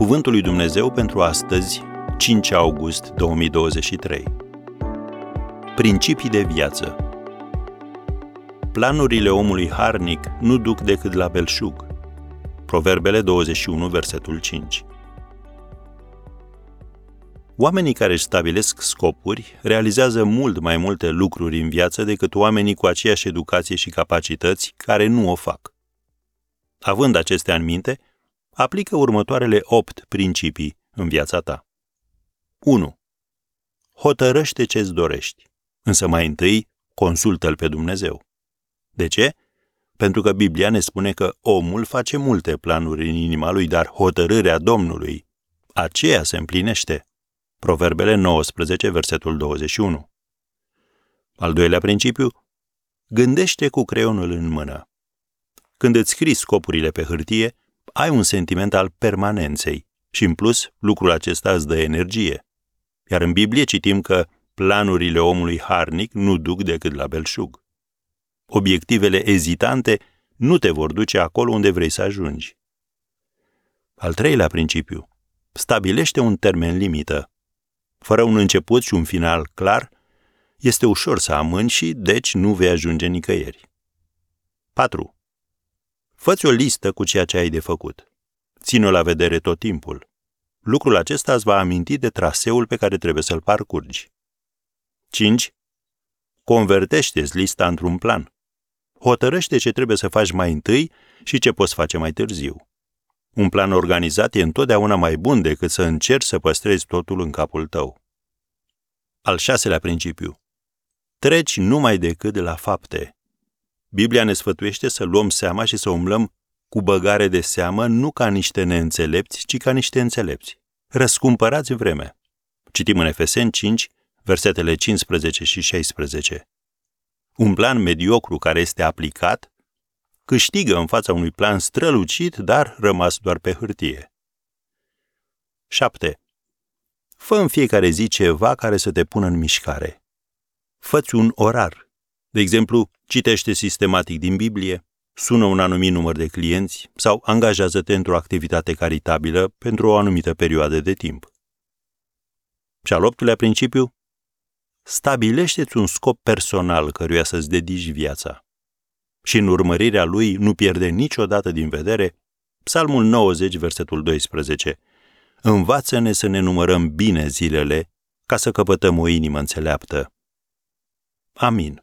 Cuvântul lui Dumnezeu pentru astăzi, 5 august 2023. Principii de viață. Planurile omului harnic nu duc decât la belșug. Proverbele 21, versetul 5. Oamenii care își stabilesc scopuri realizează mult mai multe lucruri în viață decât oamenii cu aceeași educație și capacități care nu o fac. Având acestea în minte, aplică următoarele opt principii în viața ta. 1. Hotărăște ce-ți dorești, însă mai întâi consultă-L pe Dumnezeu. De ce? Pentru că Biblia ne spune că omul face multe planuri în inima lui, dar hotărârea Domnului, aceea se împlinește. Proverbele 19, versetul 21. Al doilea principiu, gândește cu creionul în mână. Când îți scrii scopurile pe hârtie, ai un sentiment al permanenței și, în plus, lucrul acesta îți dă energie. Iar în Biblie citim că planurile omului harnic nu duc decât la belșug. Obiectivele ezitante nu te vor duce acolo unde vrei să ajungi. Al treilea principiu. Stabilește un termen limită. Fără un început și un final clar, este ușor să amâni și, deci, nu vei ajunge nicăieri. 4. Făți o listă cu ceea ce ai de făcut. Ține-o la vedere tot timpul. Lucrul acesta îți va aminti de traseul pe care trebuie să-l parcurgi. 5. Convertește-ți lista într-un plan. Hotărăște ce trebuie să faci mai întâi și ce poți face mai târziu. Un plan organizat e întotdeauna mai bun decât să încerci să păstrezi totul în capul tău. Al șaselea principiu. Treci numai decât de la fapte. Biblia ne sfătuiește să luăm seama și să umblăm cu băgare de seamă nu ca niște neînțelepți, ci ca niște înțelepți. Răscumpărați vreme. Citim în Efeseni 5, versetele 15 și 16. Un plan mediocru care este aplicat câștigă în fața unui plan strălucit, dar rămas doar pe hârtie. 7. Fă în fiecare zi ceva care să te pună în mișcare. Făți un orar. De exemplu, citește sistematic din Biblie, sună un anumit număr de clienți sau angajează-te într-o activitate caritabilă pentru o anumită perioadă de timp. Și al optulea principiu, stabilește-ți un scop personal căruia să-ți dedici viața. Și în urmărirea lui nu pierde niciodată din vedere Psalmul 90, versetul 12. Învață-ne să ne numărăm bine zilele ca să căpătăm o inimă înțeleaptă. Amin.